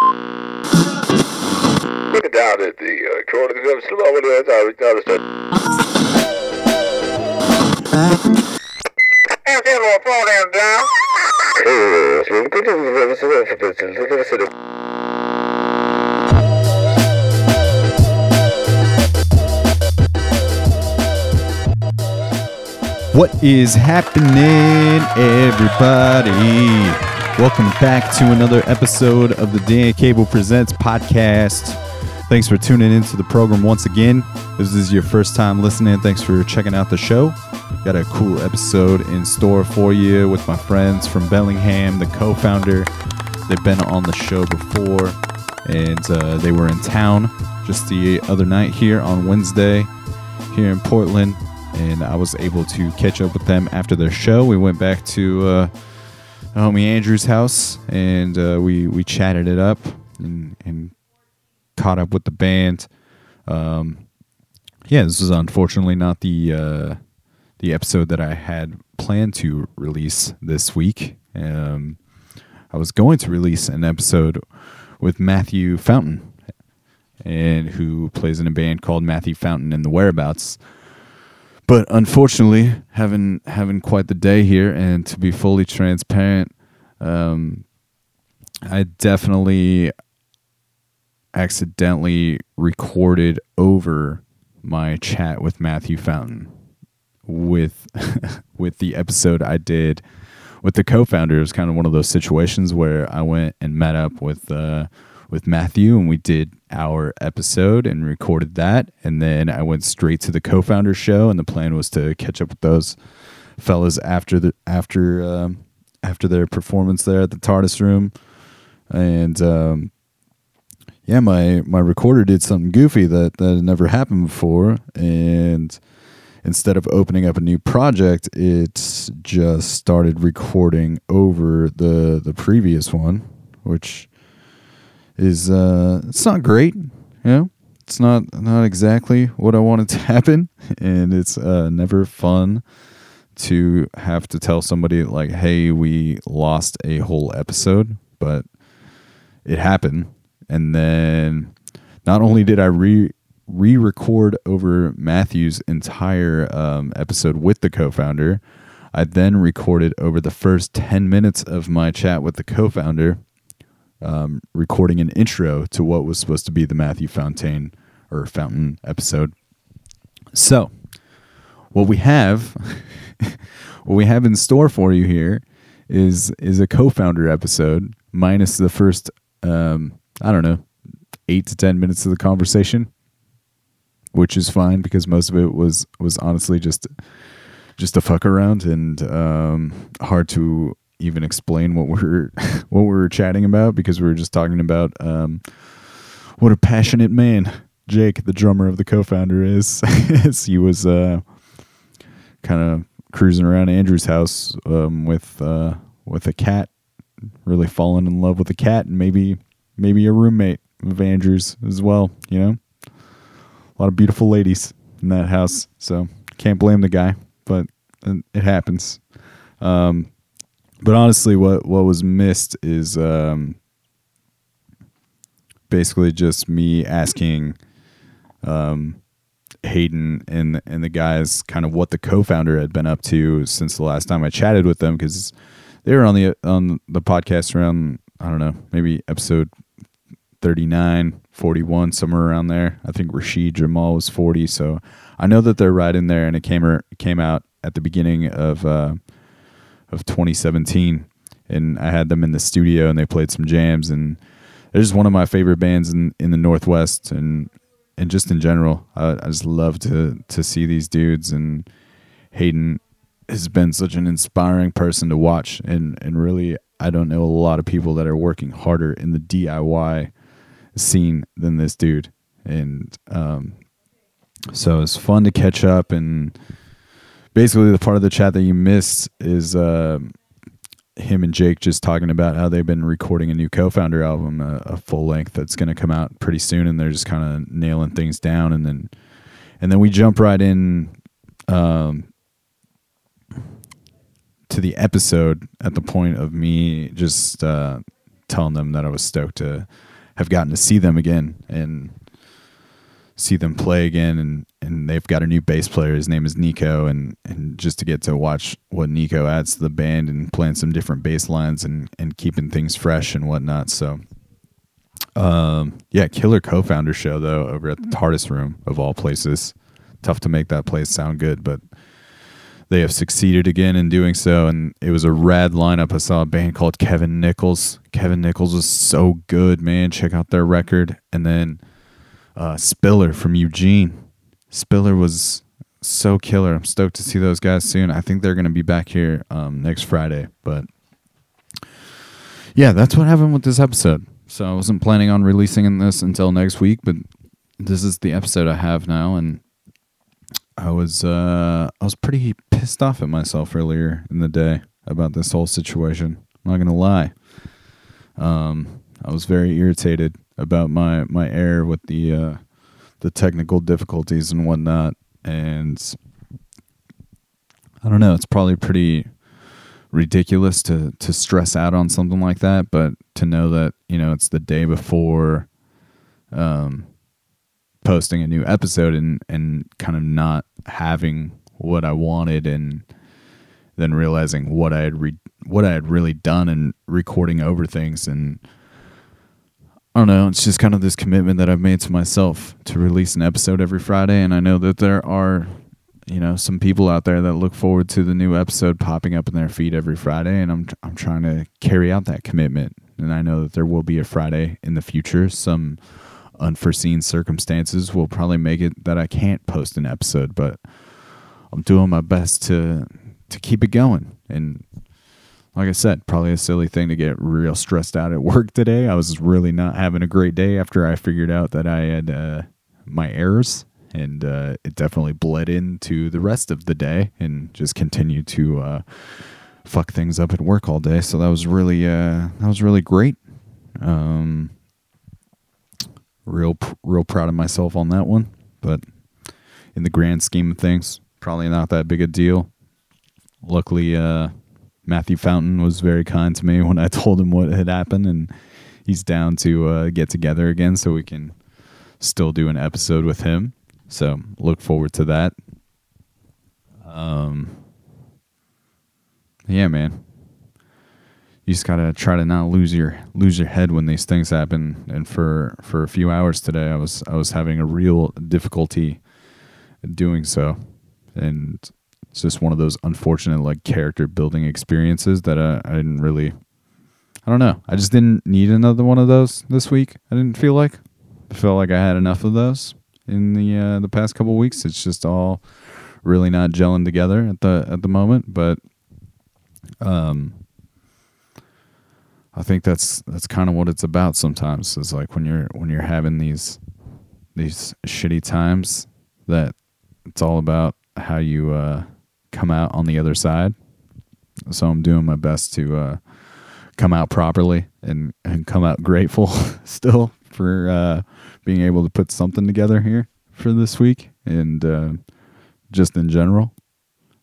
Look down at the uh, corner of the slow over there. I was down the Hey, say little phone down down. What is happening, everybody? Welcome back to another episode of the Dan Cable Presents podcast. Thanks for tuning into the program once again. If this is your first time listening, thanks for checking out the show. Got a cool episode in store for you with my friends from Bellingham, the co founder. They've been on the show before, and uh, they were in town just the other night here on Wednesday here in Portland, and I was able to catch up with them after their show. We went back to uh, homie Andrew's house, and uh, we we chatted it up and, and caught up with the band. Um, yeah, this is unfortunately not the uh, the episode that I had planned to release this week. Um, I was going to release an episode with Matthew Fountain, and who plays in a band called Matthew Fountain and the Whereabouts. But unfortunately, having having quite the day here, and to be fully transparent, um, I definitely accidentally recorded over my chat with Matthew Fountain with with the episode I did with the co-founder. It was kind of one of those situations where I went and met up with uh, with Matthew and we did our episode and recorded that, and then I went straight to the co-founder show, and the plan was to catch up with those fellas after the after um, after their performance there at the TARDIS room, and um, yeah, my my recorder did something goofy that that had never happened before, and instead of opening up a new project, it just started recording over the the previous one, which is uh it's not great, you know. It's not not exactly what I wanted to happen, and it's uh, never fun to have to tell somebody like, "Hey, we lost a whole episode," but it happened. And then not only did I re re-record over Matthew's entire um, episode with the co-founder, I then recorded over the first 10 minutes of my chat with the co-founder, um, recording an intro to what was supposed to be the Matthew Fontaine or Fountain episode. So, what we have, what we have in store for you here is is a co-founder episode minus the first, um, I don't know, eight to ten minutes of the conversation, which is fine because most of it was was honestly just just a fuck around and um, hard to even explain what we're what we were chatting about because we were just talking about um, what a passionate man Jake, the drummer of the co-founder, is. he was uh, kind of cruising around Andrew's house um, with uh, with a cat, really falling in love with a cat, and maybe maybe a roommate of Andrew's as well. You know, a lot of beautiful ladies in that house, so can't blame the guy, but it happens. Um, but honestly, what what was missed is um, basically just me asking um, Hayden and and the guys kind of what the co-founder had been up to since the last time I chatted with them because they were on the on the podcast around I don't know maybe episode 39 41 somewhere around there. I think Rashid Jamal was 40 so I know that they're right in there and it came er, came out at the beginning of uh, of 2017 and I had them in the studio and they played some jams and they're just one of my favorite bands in, in the Northwest and and just in general, I, I just love to to see these dudes. And Hayden has been such an inspiring person to watch, and and really, I don't know a lot of people that are working harder in the DIY scene than this dude. And um, so it's fun to catch up. And basically, the part of the chat that you missed is. Uh, him and Jake just talking about how they've been recording a new co-founder album, a, a full length that's going to come out pretty soon, and they're just kind of nailing things down, and then and then we jump right in um, to the episode at the point of me just uh, telling them that I was stoked to have gotten to see them again and see them play again and and they've got a new bass player. His name is Nico and and just to get to watch what Nico adds to the band and playing some different bass lines and and keeping things fresh and whatnot. So um yeah killer co-founder show though over at the TARDIS room of all places. Tough to make that place sound good but they have succeeded again in doing so and it was a rad lineup. I saw a band called kevin nichols. Kevin nichols was so good man. Check out their record. And then uh, spiller from eugene spiller was so killer i'm stoked to see those guys soon i think they're going to be back here um, next friday but yeah that's what happened with this episode so i wasn't planning on releasing in this until next week but this is the episode i have now and I was uh, I was pretty pissed off at myself earlier in the day about this whole situation. I'm not gonna lie. Um, I was very irritated about my my error with the uh, the technical difficulties and whatnot, and I don't know. It's probably pretty ridiculous to to stress out on something like that, but to know that you know it's the day before. Um, posting a new episode and and kind of not having what I wanted and then realizing what I had re- what I had really done and recording over things and I don't know, it's just kind of this commitment that I've made to myself to release an episode every Friday and I know that there are you know some people out there that look forward to the new episode popping up in their feed every Friday and I'm I'm trying to carry out that commitment and I know that there will be a Friday in the future some unforeseen circumstances will probably make it that I can't post an episode, but I'm doing my best to to keep it going. And like I said, probably a silly thing to get real stressed out at work today. I was really not having a great day after I figured out that I had uh, my errors, and uh, it definitely bled into the rest of the day and just continued to uh, fuck things up at work all day. So that was really uh, that was really great. Um, real real proud of myself on that one but in the grand scheme of things probably not that big a deal luckily uh, matthew fountain was very kind to me when i told him what had happened and he's down to uh, get together again so we can still do an episode with him. So look forward to that. Um yeah man. You just gotta try to not lose your lose your head when these things happen. And for for a few hours today, I was I was having a real difficulty doing so, and it's just one of those unfortunate like character building experiences that I, I didn't really. I don't know. I just didn't need another one of those this week. I didn't feel like. I felt like I had enough of those in the uh, the past couple weeks. It's just all really not gelling together at the at the moment, but um I think that's that's kind of what it's about sometimes. Is like when you're when you're having these these shitty times that it's all about how you uh, come out on the other side. So I'm doing my best to uh, come out properly and and come out grateful still for uh, being able to put something together here for this week and uh, just in general.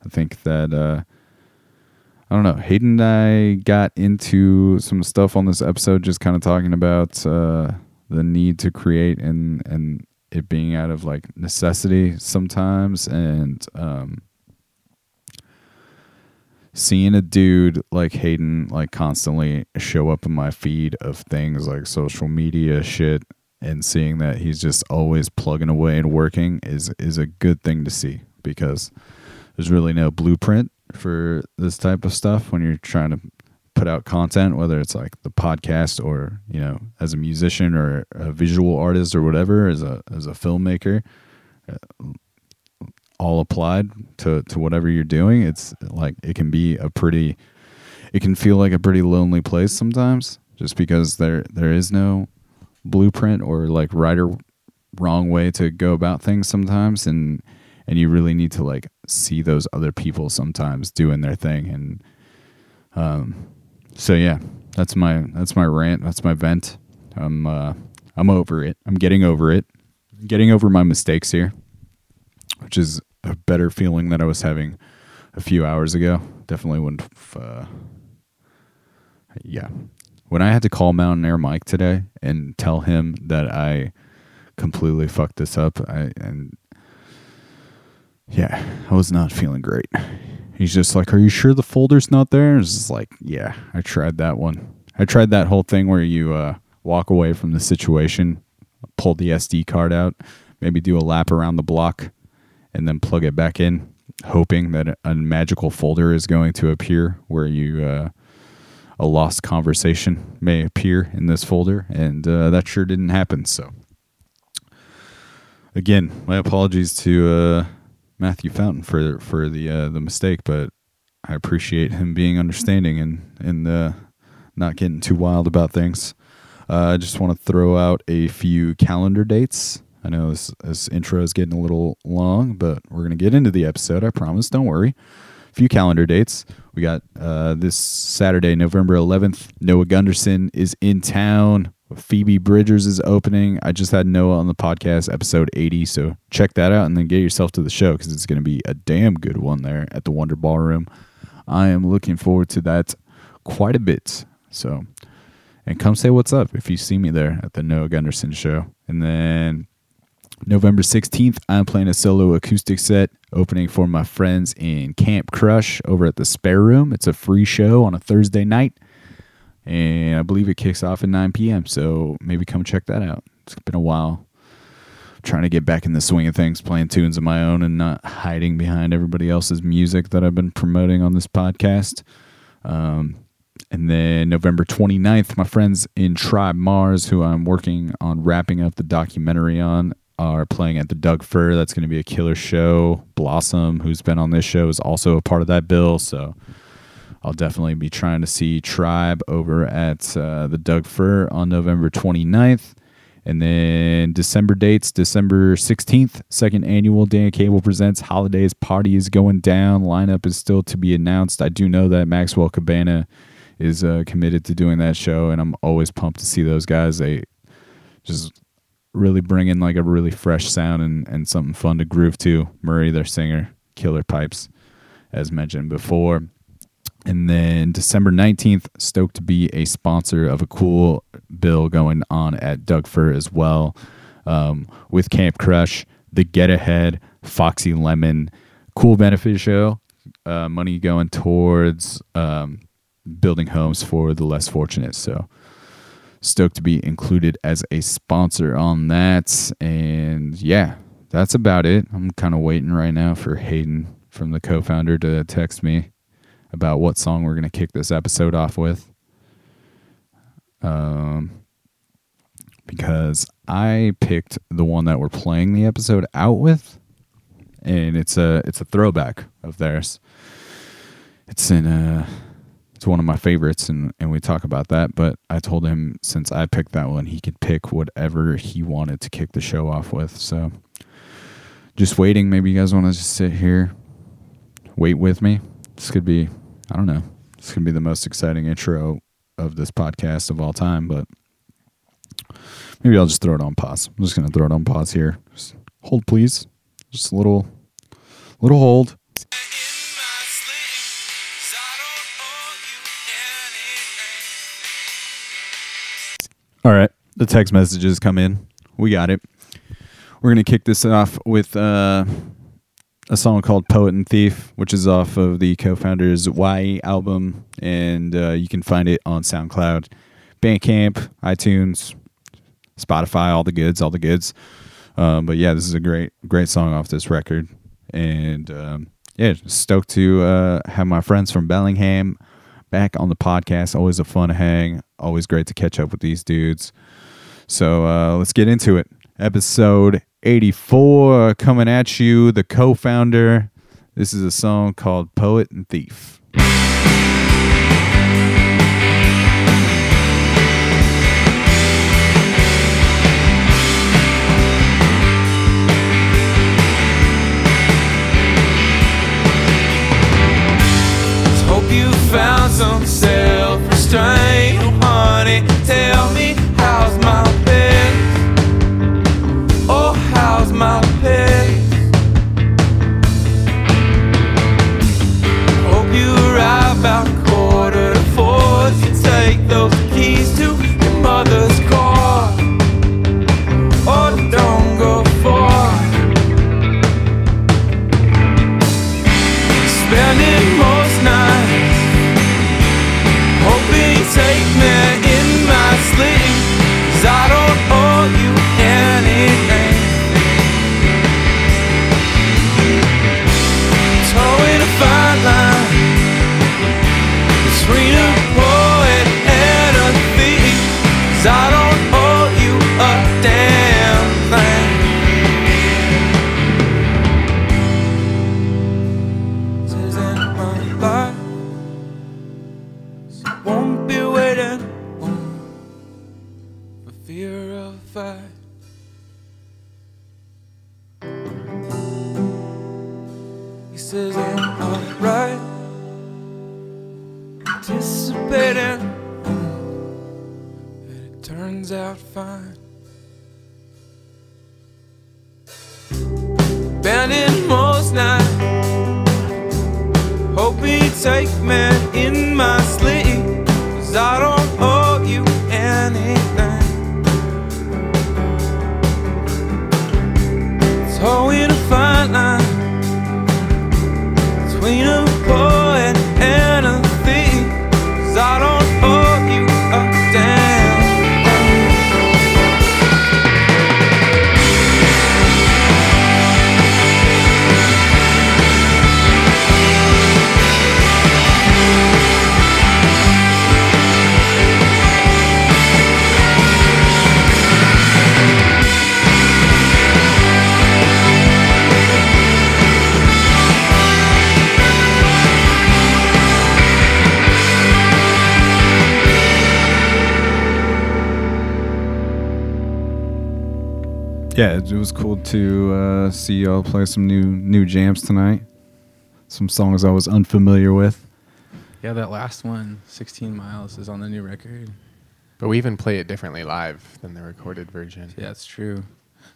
I think that uh, I don't know. Hayden and I got into some stuff on this episode, just kind of talking about uh, the need to create and and it being out of like necessity sometimes, and um, seeing a dude like Hayden like constantly show up in my feed of things like social media shit, and seeing that he's just always plugging away and working is is a good thing to see because there's really no blueprint for this type of stuff when you're trying to put out content, whether it's like the podcast or you know as a musician or a visual artist or whatever, as a as a filmmaker, uh, all applied to to whatever you're doing. It's like it can be a pretty, it can feel like a pretty lonely place sometimes, just because there there is no blueprint or like right or wrong way to go about things sometimes, and and you really need to like see those other people sometimes doing their thing and um so yeah that's my that's my rant that's my vent. I'm uh i'm over it. I'm getting over it. Getting over my mistakes here which is a better feeling that i was having a few hours ago definitely wouldn't uh yeah when I had to call Mountain Air Mike today and tell him that I completely fucked this up, I and yeah, I was not feeling great. He's just like, "Are you sure the folder's not there?" It's just like, "Yeah, I tried that one. I tried that whole thing where you uh, walk away from the situation, pull the SD card out, maybe do a lap around the block, and then plug it back in, hoping that a magical folder is going to appear where you uh, a lost conversation may appear in this folder, and uh, that sure didn't happen. So, again, my apologies to uh, Matthew Fountain for for the uh, the mistake, but I appreciate him being understanding and and uh, not getting too wild about things. Uh, I just want to throw out a few calendar dates. I know this, this intro is getting a little long, but we're going to get into the episode. I promise. Don't worry. A few calendar dates. We got uh, this Saturday, November 11th. Noah Gundersen is in town. Phoebe Bridgers is opening. I just had Noah on the podcast, episode 80. So check that out and then get yourself to the show because it's going to be a damn good one there at the Wonder Ballroom. I am looking forward to that quite a bit. So, and come say what's up if you see me there at the Noah Gundersen show. And then November 16th, I'm playing a solo acoustic set opening for my friends in Camp Crush over at the Spare Room. It's a free show on a Thursday night and I believe it kicks off at 9 p.m. So maybe come check that out. It's been a while. I'm trying to get back in the swing of things, playing tunes of my own and not hiding behind everybody else's music that I've been promoting on this podcast. Um, and then November 29th, my friends in Tribe Mars, who I'm working on wrapping up the documentary on, are playing at the Doug Fir. That's going to be a killer show. Blossom, who's been on this show, is also a part of that bill. So I'll definitely be trying to see Tribe over at uh, the Doug Fir on November 29th. And then December dates, December 16th, second annual Dan Cable Presents Holidays Party is going down. Lineup is still to be announced. I do know that Maxwell Cabana is uh, committed to doing that show, and I'm always pumped to see those guys. They just really bring in like a really fresh sound and, and something fun to groove to. Murray, their singer, killer pipes, as mentioned before. And then December 19th, stoked to be a sponsor of a cool bill going on at Doug Fir as well um, with Camp Crush, The Get Ahead, Foxy Lemon. Cool benefit show. Uh, money going towards um, building homes for the less fortunate. So stoked to be included as a sponsor on that. And yeah, that's about it. I'm kind of waiting right now for Hayden from the co founder to text me about what song we're going to kick this episode off with. Um, because I picked the one that we're playing the episode out with, and it's a it's a throwback of theirs. It's in a it's one of my favorites, and and we talk about that. But I told him since I picked that one, he could pick whatever he wanted to kick the show off with. So just waiting. Maybe you guys want to just sit here, wait with me. This could be I don't know. this gonna be the most exciting intro of this podcast of all time, but maybe I'll just throw it on pause. I'm just gonna throw it on pause here. Just hold, please. Just a little, little hold. All right, the text messages come in. We got it. We're gonna kick this off with uh, a song called Poet and Thief, which is off of the co founders' Y album, and uh, you can find it on SoundCloud, Bandcamp, iTunes, Spotify, all the goods, all the goods. Um, but yeah, this is a great, great song off this record, and um, yeah, stoked to uh, have my friends from Bellingham back on the podcast. Always a fun hang. Always great to catch up with these dudes. So uh, let's get into it. Episode 84 coming at you, the co founder. This is a song called Poet and Thief. Hope you found some self-restraint, oh, honey. Tell me see y'all play some new new jams tonight. Some songs I was unfamiliar with. Yeah, that last one, 16 Miles, is on the new record. But we even play it differently live than the recorded version. Yeah, it's true.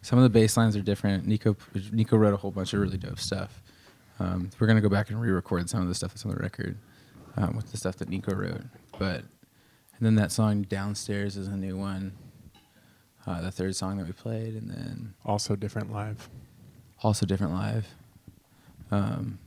Some of the bass lines are different. Nico Nico wrote a whole bunch of really dope stuff. Um, we're gonna go back and re-record some of the stuff that's on the record um, with the stuff that Nico wrote. But and then that song "Downstairs" is a new one. Uh, the third song that we played, and then Also different live. Also different live. Um,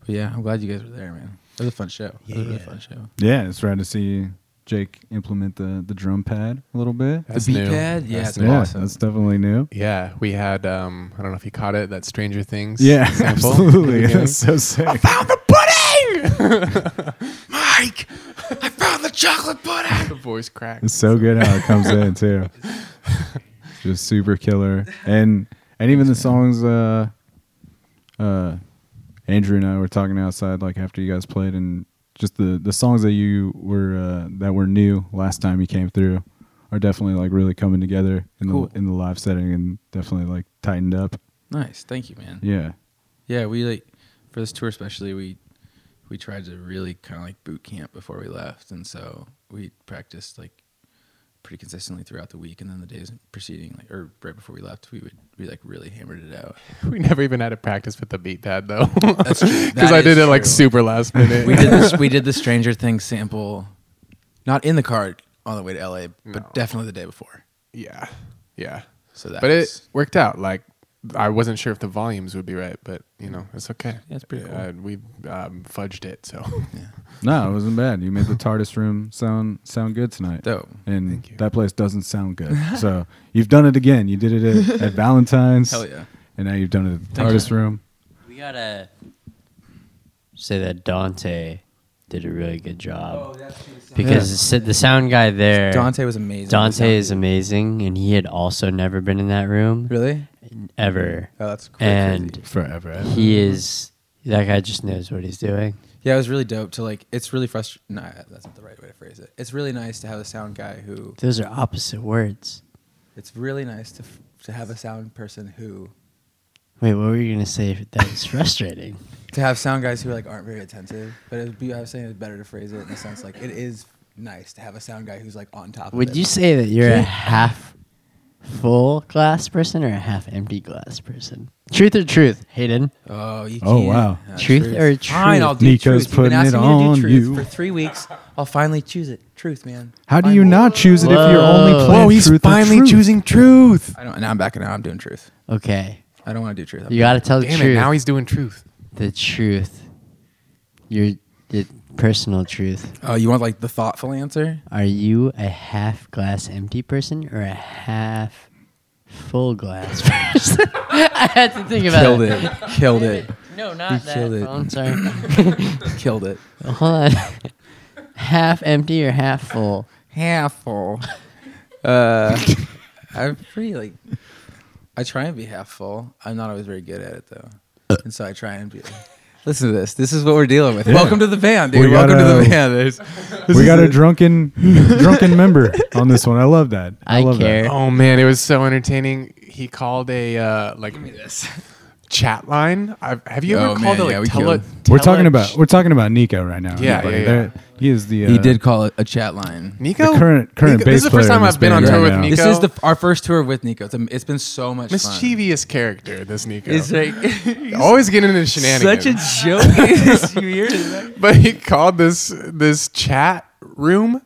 but yeah, I'm glad you guys were there, man. It was a fun show. It was a really Yeah. fun show. Yeah, it's rad to see Jake implement the the drum pad a little bit. That's the beat new. pad, yeah, That's it's new. yeah, awesome. that's definitely new. Yeah, we had um I don't know if you caught it, that Stranger Things Yeah, sample. absolutely. That's so sick. I found the pudding! Mike! I found the chocolate pudding! The voice cracked. It's so good how it comes in too. Just super killer, and and even the songs. Uh, uh, Andrew and I were talking outside, like after you guys played, and just the the songs that you were uh, that were new last time you came through are definitely like really coming together in Cool. the in the live setting, and definitely like tightened up. Nice, thank you, man. Yeah, Yeah, we like for this tour especially we we tried to really kind of like boot camp before we left, and so we practiced like pretty consistently throughout the week, and then the days preceding, like or right before we left, we would we like really hammered it out. We never even had a practice with the beat pad though. Because I did it like super last minute. we did this. We did the Stranger Things sample, not in the car on the way to LA, but No. definitely the day before. Yeah. Yeah. So that but it worked out. Like I wasn't sure if the volumes would be right, but you know, it's okay. Yeah, it's pretty cool. Uh, we um, fudged it, so yeah. no, it wasn't bad. You made the TARDIS room sound sound good tonight. dope. and Thank you. that place doesn't sound good. so you've done it again. You did it at, at Valentine's, Hell yeah. and now you've done it at the Thank TARDIS you. room. We gotta say that Dante did a really good job because the the sound guy there, Dante was amazing. Dante is amazing, and he had also never been in that room really. ever, Oh, that's cool. and Forever. ever. he is that guy just knows what he's doing. Yeah, it was really dope to like. It's really frustrating. Nah, that's not the right way to phrase it. It's really nice to have a sound guy who. Those are opposite words. It's really nice to f- to have a sound person who Wait, what were you gonna say that was frustrating? to have sound guys who like aren't very attentive. But it'd be, I was saying it's better to phrase it in the sense like it is nice to have a sound guy who's like on top. of it. Would it. you say that you're a half full glass person or a half empty glass person? Truth or truth, Hayden? Oh, you Oh, can't. Oh, wow. Uh, Truth or Fine, truth? I'll do Nico's truth. You've been putting it asking me to on do truth you. for three weeks. I'll finally choose it. Truth, man. How do you Finally. not choose it if you're only Whoa. playing Whoa, he's truth or finally truth? choosing truth. I don't. Now I'm backing out. I'm doing truth. Okay, I don't want to do truth. I'm you gotta tell the Damn truth. it! Now he's doing truth. the truth. Your the personal truth. Oh, you want like the thoughtful answer? Are you a half glass empty person or a half full glass person? I had to think about it. Killed it. it. Killed it. No, You not that. killed it. Oh, I'm sorry. Killed it. Hold on. half empty or half full? Half full. Uh, I'm pretty like. I try and be half full. I'm not always very good at it though, and so I try and be. Listen to this. This is what we're dealing with. Welcome to the band, dude. We got Welcome to the a- band. There's, we got a drunken drunken member on this one. I love that. I, I love care. That. Oh man, it was so entertaining. He called a uh, like chat line. I've, have you ever Oh, called man, it yeah, like we tele, killed. We're tele- talking about we're talking about Nico right now. Yeah, everybody. yeah, There- yeah. He is the uh, he did call it a chat line. Nico. the current- current Nico- This is the first player time this I've been on band tour right with now. Nico. This is the our first tour with Nico. It's, a, it's been so much fun. mischievous character. This Nico. It's like Always getting into shenanigans. such a joke. It's weird. but he called this this chat room,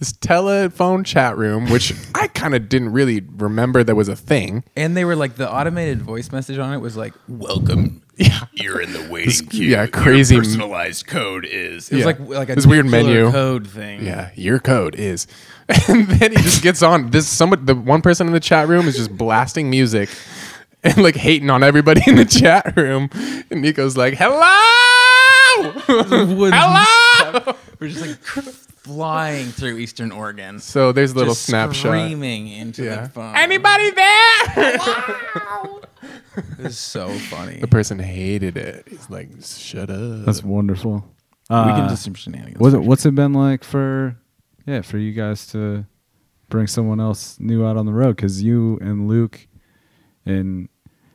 this telephone chat room, which I kind of didn't really remember there was a thing. And they were like the automated voice message on it was like Welcome. Yeah. You're in the waiting queue. yeah, crazy m- personalized code is. it was Yeah. like like a This weird menu. code thing. Yeah, your code is. And then he just gets on. This somebody, the one person in the chat room is just blasting music and like hating on everybody in the chat room. And Nico's like, "Hello, hello." We're just like flying through Eastern Oregon. So there's a little just snapshot. screaming into Yeah. the phone. Anybody there? wow. It's so funny. the person hated it. He's like, "Shut up." That's wonderful. we Uh, can do some shenanigans. what's it, what's it been like for yeah for you guys to bring someone else new out on the road? Because you and Luke and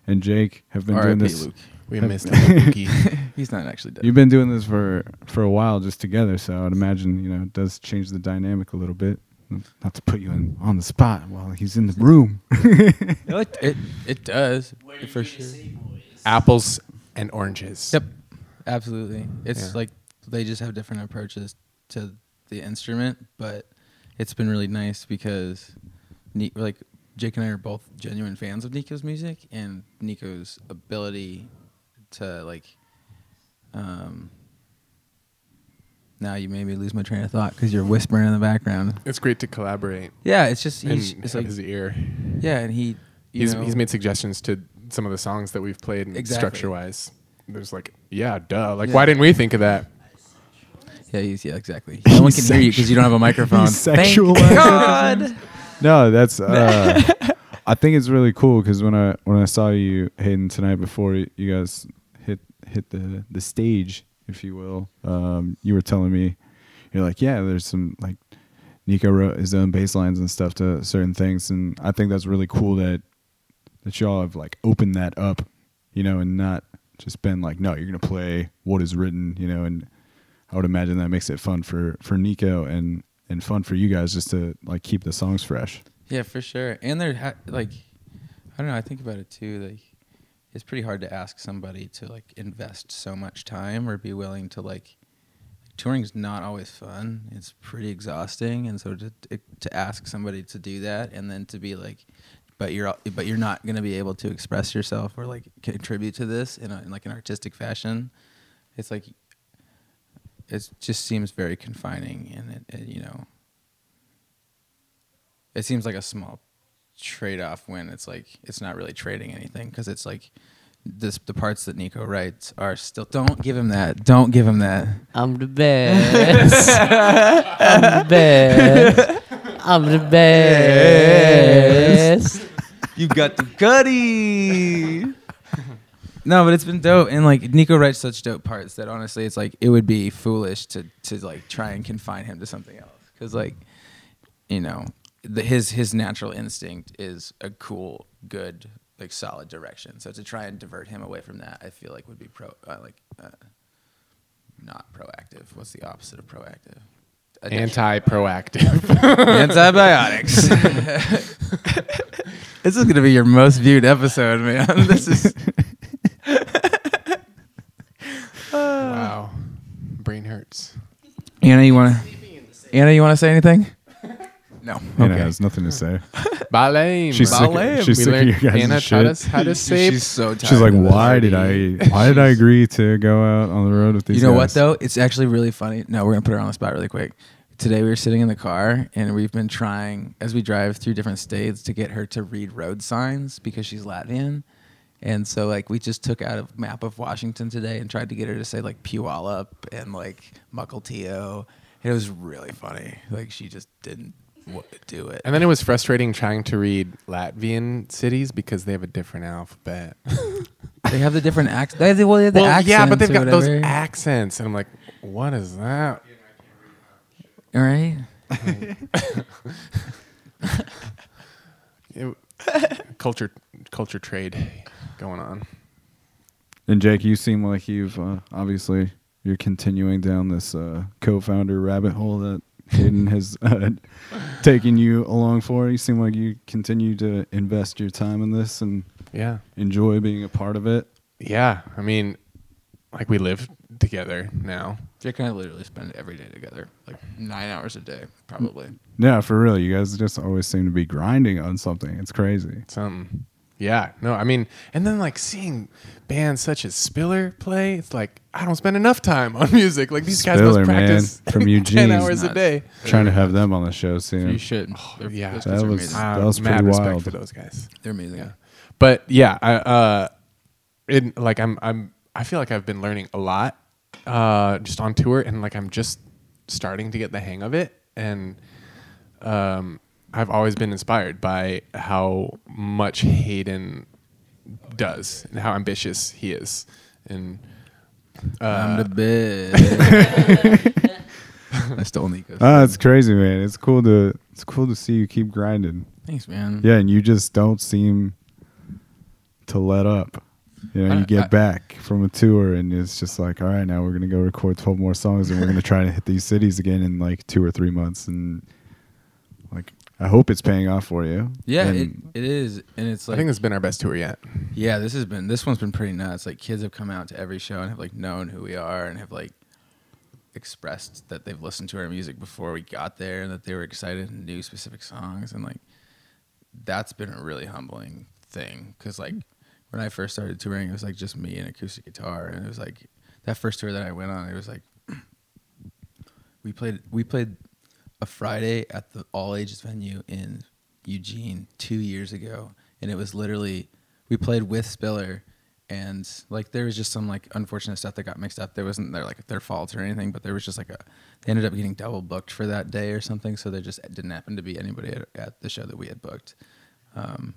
and Jake have been sure. doing R.I.P. this. Luke. We missed him. He's not actually dead. You've been doing this for for a while just together, so I'd imagine you know it does change the dynamic a little bit. Not to put you in on the spot while he's in the room. No, it, it it does for sure. Apples and oranges. Yep, absolutely. It's Yeah. like they just have different approaches to the instrument, but it's been really nice because, Ni- like Jake and I are both genuine fans of Nico's music and Nico's ability to like. Um, now you made me lose my train of thought because you're whispering in the background. It's great to collaborate Yeah, it's just he's have it's like his ear. yeah, and he you He's know, he's made suggestions to some of the songs that we've played Exactly. structure wise. There's like, yeah, duh. Like, Yeah. why didn't we think of that? yeah he's yeah exactly. No one can hear you because you don't have a microphone. He's Thank God. No, that's. Uh, I think it's really cool because when I when I saw you Hayden tonight before you guys hit the the stage, if you will, um, you were telling me you're like, yeah, there's some like Nico wrote his own bass lines and stuff to certain things, and I think that's really cool that that y'all have like opened that up, you know, and not just been like, no, you're gonna play what is written, you know, and I would imagine that makes it fun for for Nico and and fun for you guys just to like keep the songs fresh. Yeah, for sure. And they're ha- like, I don't know. I think about it too. Like, it's pretty hard to ask somebody to like invest so much time or be willing to like. Touring's not always fun. It's pretty exhausting, and so to to ask somebody to do that and then to be like, but you're but you're not going to be able to express yourself or like contribute to this in, a, in like an artistic fashion. It's like it just seems very confining, and it, it you know it seems like a small trade-off when it's like it's not really trading anything because it's like this the parts that Nico writes are still don't give him that don't give him that I'm the best. I'm the best. I'm the best. you got the gutty no but it's been dope and like Nico writes such dope parts that honestly it's like it would be foolish to to like try and confine him to something else because like you know the, his his natural instinct is a cool good like solid direction. So to try and divert him away from that i feel like would be pro uh, like uh, not proactive. What's the opposite of proactive? Anti-proactive. antibiotics. This is gonna be your most viewed episode man. This is wow, brain hurts. anna you want to anna you want to say anything no Anna okay has nothing to say. Balame. She's sick. Balame. She's We sick of learned- your guys' Anna shit. taught us how to say. she's so tired She's like, why did I? Why did I agree to go out on the road with these? You know what though? It's actually really funny. No, we're gonna put her on the spot really quick. Today we were sitting in the car and we've been trying as we drive through different states to get her to read road signs because she's Latvian. And so like we just took out a map of Washington today and tried to get her to say like Puyallup and like Mukilteo. And it was really funny. Like she just didn't w- do it. And then it was frustrating trying to read Latvian cities because they have a different alphabet. They have the different accents. They have the, well, they have the well, accents. yeah, but they've or got those accents, and I'm like, what is that? All right. Culture, culture trade going on. And Jake, you seem like you've uh, obviously you're continuing down this uh, co-founder rabbit hole that Hayden has uh, taken you along for. You seem like you continue to invest your time in this and Yeah, enjoy being a part of it. yeah. I mean, like we live together now. Jake and I literally spend every day together, like nine hours a day, probably. Yeah, for real. You guys just always seem to be grinding on something. It's crazy. Something. Yeah, no, I mean, and then like seeing bands such as Spiller play, it's like I don't spend enough time on music. Like these guys Spiller, must man, practice from Eugene. ten hours a day. Trying to have them on the show soon. You should. They're, yeah. those That was- amazing. That was mad pretty respect wild. for those guys. They're amazing. Yeah. But yeah, I uh it like I'm I'm I feel like I've been learning a lot uh just on tour and like I'm just starting to get the hang of it and um I've always been inspired by how much Hayden does and how ambitious he is. And I'm uh, the best. I stole Nico's. Ah, it's crazy, man. It's cool to it's cool to see you keep grinding. Thanks, man. Yeah, and you just don't seem to let up. You know, I- you get I- back from a tour and it's just like, all right, now we're gonna go record twelve more songs and we're gonna try to hit these cities again in like two or three months and like I hope it's paying off for you. Yeah, it, it is, and it's like I think this has been our best tour yet. Yeah, this has been this one's been pretty nuts. Like kids have come out to every show and have like known who we are and have like expressed that they've listened to our music before we got there and that they were excited and knew specific songs and like that's been a really humbling thing because like when I first started touring, it was like just me and acoustic guitar and it was like that first tour that I went on, it was like we played we played a Friday at the all ages venue in Eugene two years ago, and it was literally we played with Spiller, and like there was just some like unfortunate stuff that got mixed up. There wasn't their like their fault or anything, but there was just like a they ended up getting double booked for that day or something, so there just didn't happen to be anybody at, at the show that we had booked, um,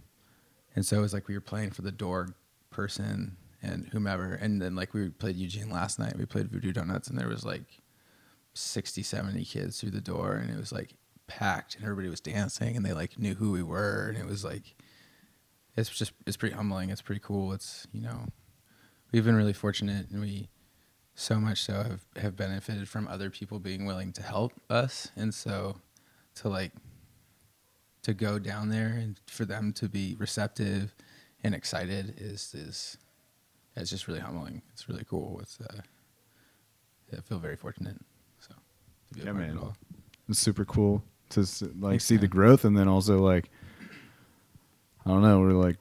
and so it was like we were playing for the door person and whomever, and then like we played Eugene last night. We played Voodoo Donuts, and there was like 60 70 kids through the door and it was like packed and everybody was dancing and they like knew who we were and it was like it's just it's pretty humbling it's pretty cool it's you know we've been really fortunate and we so much so have have benefited from other people being willing to help us and so to like to go down there and for them to be receptive and excited is is it's just really humbling it's really cool it's uh I feel very fortunate. To be Yeah, of man. it's super cool to like Thanks, see the growth and then also like I don't know, we're like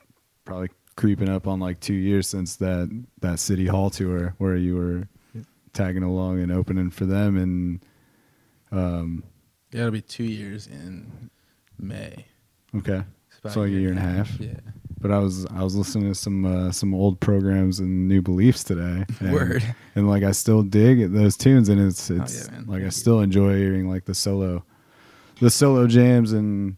probably creeping up on like two years since that that city hall tour where you were tagging along and opening for them and um Yeah, it'll be two years in May. okay It's like a year and a half? Yeah. But I was I was listening to some uh, some old programs and new beliefs today and, Word. and like I still dig those tunes and it's Oh, it's yeah, man. like I still enjoy hearing like the solo the solo jams and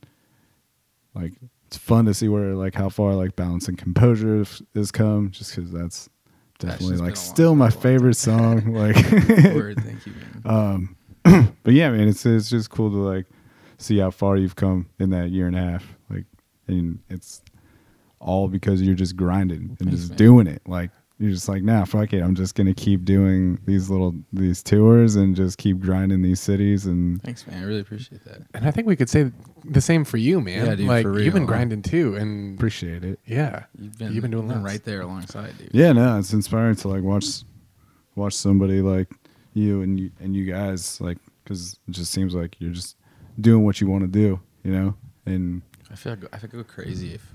like it's fun to see where like how far like balance and composure has come just because that's That's definitely just like been a long- still my favorite song like Word, thank you, man. um but yeah man it's it's just cool to like see how far you've come in that year and a half like and it's all because you're just grinding and Thanks, just man. doing it like you're just like nah fuck it i'm just gonna keep doing these little these tours and just keep grinding these cities and Thanks, man. I really appreciate that. And I think we could say the same for you, man. Yeah, dude, like for you've been grinding too, and appreciate it yeah, You've been, You've been doing lots. right there alongside, dude. yeah no it's inspiring to like watch watch somebody like you and you and you guys like because it just seems like you're just doing what you want to do you know and I feel like I feel go crazy if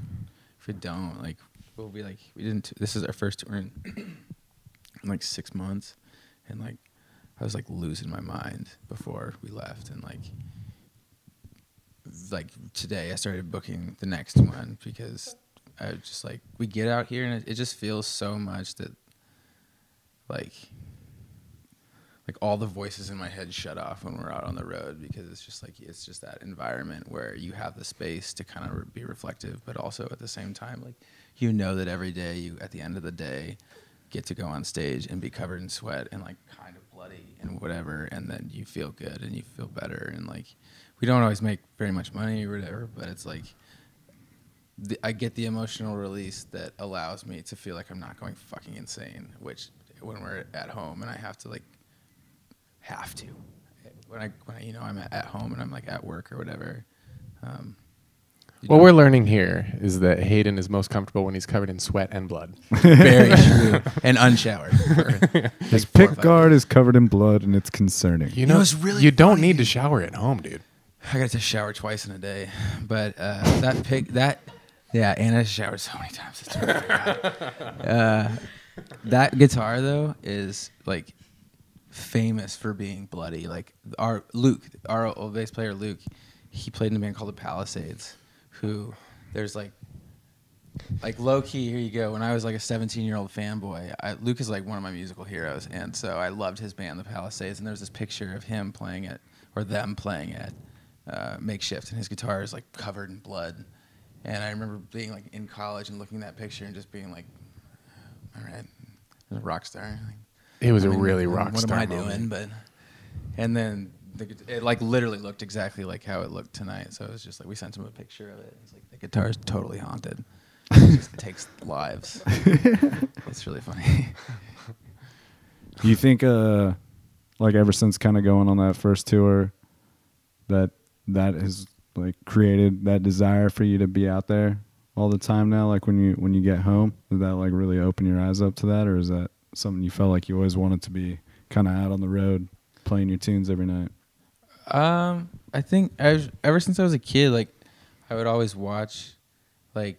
if we don't. Like we'll be like we didn't. This is our first tour in, in like six months, and like I was like losing my mind before we left, and like like today I started booking the next one because I was just like we get out here and it, it just feels so much that like like all the voices in my head shut off when we're out on the road because it's just like it's just that environment where you have the space to kind of re- be reflective, but also at the same time like you know that every day you at the end of the day get to go on stage and be covered in sweat and like kind of bloody and whatever and then you feel good and you feel better and like we don't always make very much money or whatever but it's like the, I get the emotional release that allows me to feel like I'm not going fucking insane which when we're at home and I have to like have to when I when I, you know I'm at, at home and I'm like at work or whatever um, What know, we're learning here is that Hayden is most comfortable when he's covered in sweat and blood. very true and unshowered for His like pick guard days. is covered in blood, and it's concerning. You know, know, it's really you don't funny. need to shower at home, dude. I got to shower twice in a day, but uh, that pick that yeah, Anna showered so many times. It's really uh, that guitar though is like famous for being bloody. Like our Luke, our old bass player Luke, he played in a band called the Palisades. Who there's like like low key. Here you go. When I was like a 17 year old fanboy, I, Luke is like one of my musical heroes, and so I loved his band, the Palisades. And there's this picture of him playing it or them playing it uh, makeshift, and his guitar is like covered in blood. And I remember being like in college and looking at that picture and just being like, "All right, I'm a rock star." Like, It was I a mean, really what- rock What star am I moment. doing? But and then the, it like literally looked exactly like how it looked tonight. So it was just like we sent him a picture of it. It's like the guitar is totally haunted. It just takes lives. it's really funny. Do you think, uh, like ever since kind of going on that first tour, that that has like created that desire for you to be out there all the time now? Like when you when you get home, did that like really open your eyes up to that, or is that something you felt like you always wanted to be kind of out on the road playing your tunes every night? Um, I think I was, ever since I was a kid, like I would always watch, like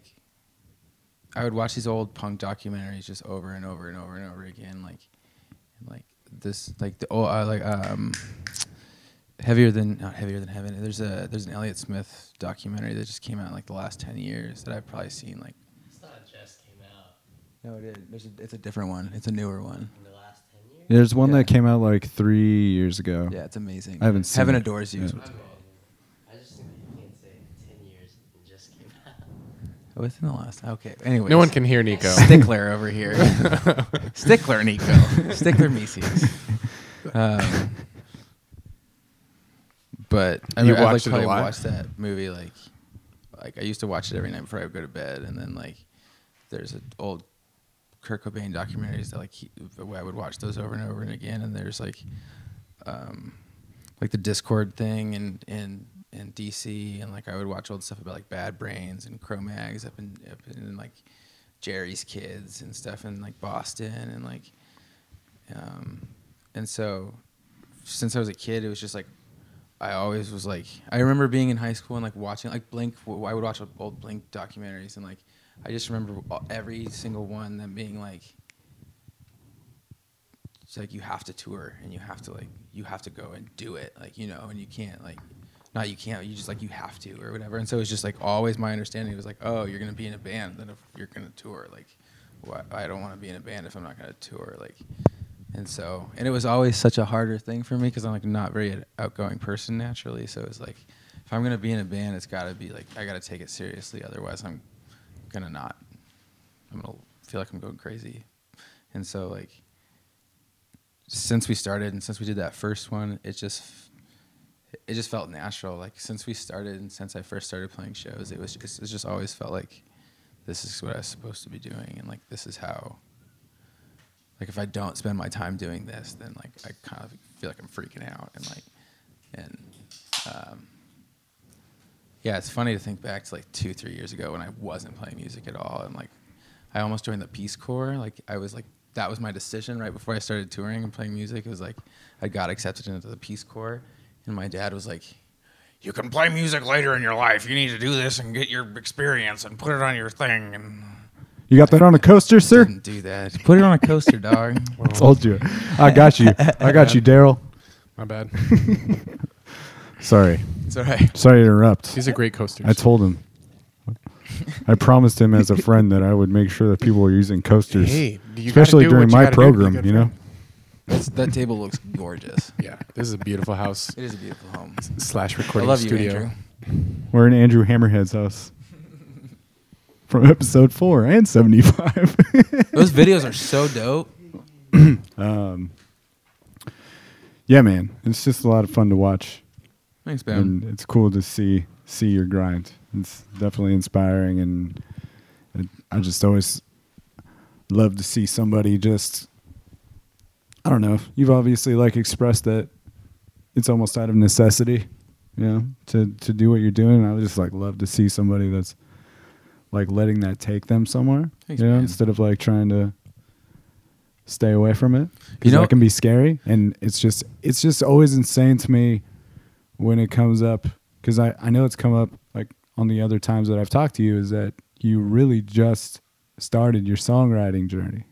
I would watch these old punk documentaries just over and over and over and over again, like and like this, like the oh, uh, like um, heavier than not heavier than heaven. There's a there's an Elliott Smith documentary that just came out in like the last ten years that I've probably seen like. It's not just came out No, it is. There's a, it's a different one. It's a newer one. in the last 10 years. There's one Yeah. that came out like three years ago. Yeah, it's amazing. I haven't seen Heaven it. adores you. Yeah. it's called. I just think you can't say 10 years it just came out. Within the last. Okay. Anyway. No one can hear Nico. Stickler over here. Stickler Nico. Stickler Mises. Um, but I You mean, I've, like, watched it a probably lot? watched that movie like like I used to watch it every night before I would go to bed, and then like there's an old Kurt Cobain documentaries that like he, I would watch those over and over and again, and there's like um, like the Dischord thing and in in DC, and like I would watch old stuff about like Bad Brains and Cro-Mags up in up in like Jerry's Kids and stuff in like Boston and like um, and so since I was a kid, it was just like I always was like I remember being in high school and like watching like Blink. I would watch old Blink documentaries and like I just remember uh, every single one them being like it's like you have to tour and you have to like you have to go and do it like you know and you can't like not you can't you just like you have to or whatever. And so it's just like always my understanding was like oh you're gonna be in a band then if you're gonna tour like I don't want to be in a band if I'm not gonna tour like and so and it was always such a harder thing for me because I'm like not very outgoing person naturally. So it's like if I'm gonna be in a band it's gotta be like I gotta take it seriously otherwise I'm gonna not I'm gonna feel like I'm going crazy and so like since we started and since we did that first one, it just it just felt natural. Like since we started and since I first started playing shows, it was just, it just always felt like this is what I was supposed to be doing, and like this is how. Like if I don't spend my time doing this, then like I kind of feel like I'm freaking out, and like, and um, yeah, it's funny to think back to like two, three years ago when I wasn't playing music at all, and like I almost joined the Peace Corps. Like I was like that was my decision right before I started touring and playing music. It was like I got accepted into the Peace Corps, and my dad was like, You can play music later in your life. You need to do this and get your experience and put it on your thing. And You got that on a coaster, sir? "Didn't do that. Put it on a coaster, dog." Told you. I got you. I got you, Daryl. My bad. Sorry. It's all right. Sorry to interrupt. These are great coasters. I told him. I promised him as a friend that I would make sure that people were using coasters, Hey, you gotta especially do during what you my gotta do to be a program. good You know. friend. That's, that table looks gorgeous. Yeah, this is a beautiful house It is a beautiful home. slash I recording love you, studio. Andrew. We're in Andrew Hammerhead's house from episode four and seventy five. Those videos are so dope. um, yeah, man, it's just a lot of fun to watch, Thanks, man. and it's cool to see see your grind. It's definitely inspiring, and it, I just always love to see somebody just. I don't know. You've obviously like expressed that it's almost out of necessity, you know, to to do what you're doing. And I would just like love to see somebody that's like letting that take them somewhere. Thanks, you know, man. instead of like trying to stay away from it. You know- that can be scary, and it's just it's just always insane to me when it comes up because I I know it's come up like on the other times that I've talked to you is that you really just started your songwriting journey.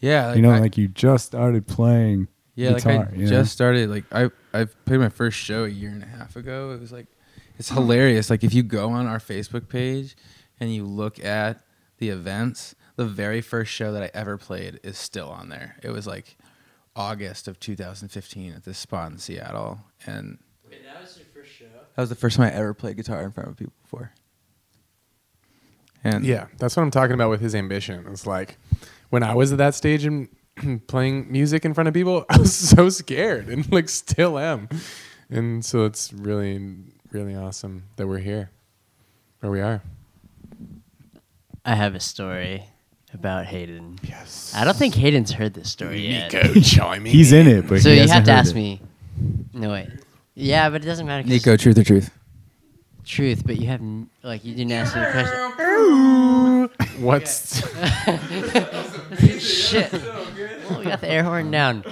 yeah, like you know, I- like you just started playing Yeah, guitar. like I you know? just started. Like I I played my first show a year and a half ago. It was like it's hilarious. Like if you go on our Facebook page and you look at the events, the very first show that I ever played is still on there. It was like August of 2015 at this spot in Seattle, and that was your first show. That was the first time I ever played guitar in front of people before. And Yeah, that's what I'm talking about with his ambition. It's like when I was at that stage and playing music in front of people, I was so scared and like still am. And so it's really, really awesome that we're here, where we are. I have a story about Hayden. Yes. I don't think Hayden's heard this story yet. Nico chiming. He's in it, but so he you hasn't have to heard ask it. me. No wait. Yeah, but it doesn't matter. Nico, truth or truth? truth, but you have n- like you didn't ask me a question. What's Shit. Well, we got the air horn down.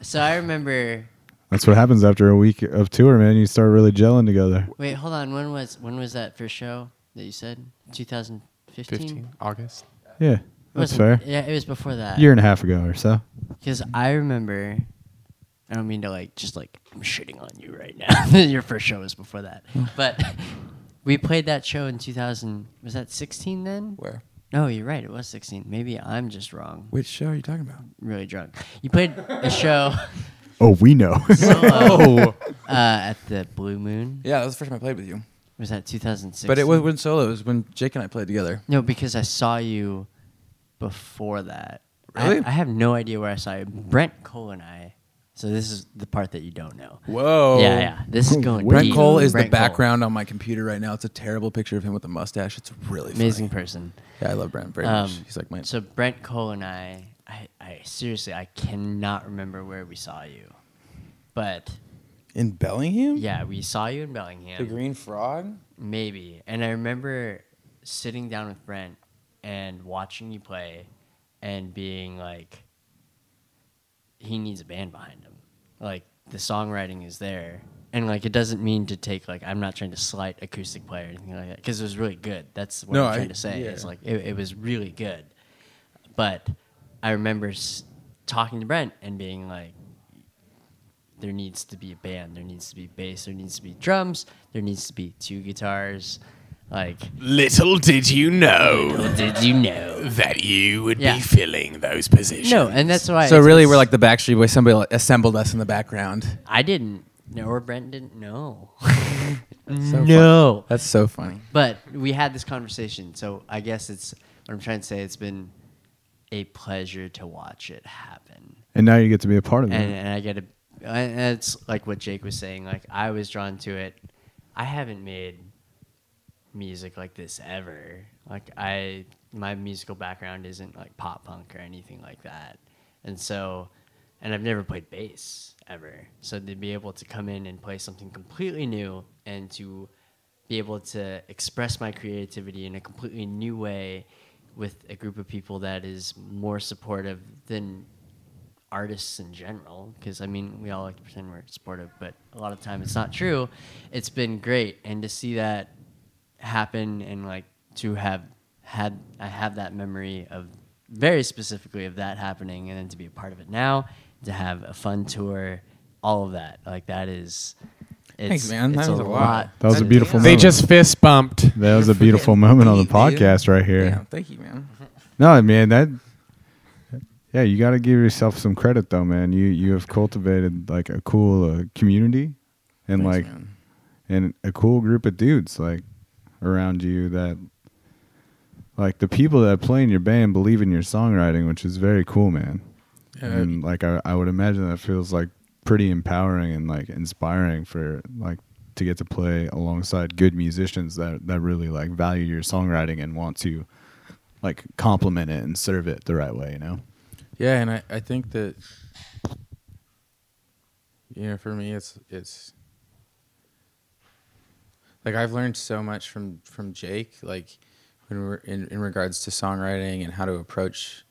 So I remember. That's what happens after a week of tour, man. You start really gelling together. Wait, hold on. When was when was that first show that you said? 2015. 15 August? Yeah, that's Wasn't- fair. Yeah, it was before that. Year and a half ago or so. Because I remember, I don't mean to like just like I'm shitting on you right now. Your first show was before that, but we played that show in 2000. Was that 16 then? Where? No, you're right. It was 16. Maybe I'm just wrong. Which show are you talking about? Really drunk. You played a show Oh, we know. solo, uh, at the Blue Moon. Yeah, that was the first time I played with you. Was that 2006? But it was when solo. It was when Jake and I played together. no, because I saw you before that. I- Really? I, have no idea where I saw you. Brent Cole and I. So this is the part that you don't know. Whoa. Yeah, yeah. This is going. Brent deep. Cole is Brent the Cole. background on my computer right now. It's a terrible picture of him with a mustache. It's really Amazing funny. person. Yeah, I love Brent very Um, much. He's like my. So Brent Cole and I, I, I seriously, I cannot remember where we saw you, but in Bellingham. yeah, we saw you in Bellingham. The Green Frog. Maybe. And I remember sitting down with Brent and watching you play and being like, he needs a band behind him. Like, the songwriting is there. And, like, it doesn't mean to take, like, I'm not trying to slight acoustic player or anything like that because it was really good. That's what No, I'm I- trying to say. yeah. It's like, it, it was really good. But I remember s- talking to Brent and being like, there needs to be a band. There needs to be bass. There needs to be drums. There needs to be two guitars. Like, Little did you know did you know? that you would Yeah. be filling those positions. No, and that's why. So it's- really, we're like the Backstreet Boys. Somebody like, assembled us in the background. I didn't know, or Brent didn't know. so no, That's so funny. but we had this conversation. So I guess it's what I'm trying to say. It's been a pleasure to watch it happen. and now you get to be a part of it. and, and I get a, and it's like what Jake was saying. Like I was drawn to it. I haven't made music like this ever. Like I, my musical background isn't like pop punk or anything like that, and so, and I've never played bass ever. So to be able to come in and play something completely new and to be able to express my creativity in a completely new way with a group of people that is more supportive than artists in general because i mean we all like to pretend we're supportive but a lot of time it's not true it's been great and to see that happen and like to have had i have that memory of very specifically of that happening and then to be a part of it now to have a fun tour all of that like that is it's, Thanks, man. it's That was a lot. That was a to beautiful do. They just fist bumped. that was a beautiful moment on the podcast right here. Yeah, thank you, man. No, man, that yeah, you got to give yourself some credit though, man. You you have cultivated like a cool uh, community and Thanks, like man. and a cool group of dudes like around you that like the people that play in your band believe in your songwriting, which is very cool, man. Yeah, and like I, I would imagine that feels like pretty empowering and like inspiring for like to get to play alongside good musicians that that really like value your songwriting and want to like compliment it and serve it the right way, you know. Yeah, and I, I think that you know, for me it's it's like I've learned so much from from Jake, like we're in, in regards to songwriting and how to approach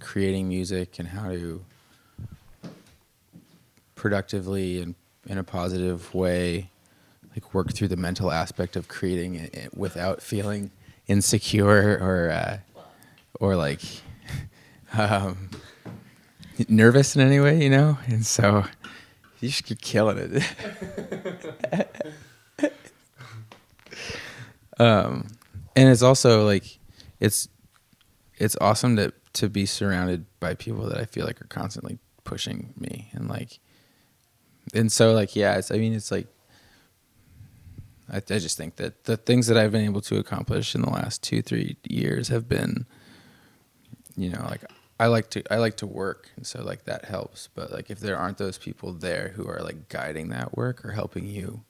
creating music and how to productively and in a positive way like work through the mental aspect of creating it without feeling insecure or uh, or like um, nervous in any way, you know. And so you just keep killing it. um, and it's also like it's it's awesome to to be surrounded by people that I feel like are constantly pushing me and like and so like yeah it's I mean it's like I, I just think that the things that I've been able to accomplish in the last two three years have been you know like I like to I like to work and so like that helps. But like if there aren't those people there who are like guiding that work or helping you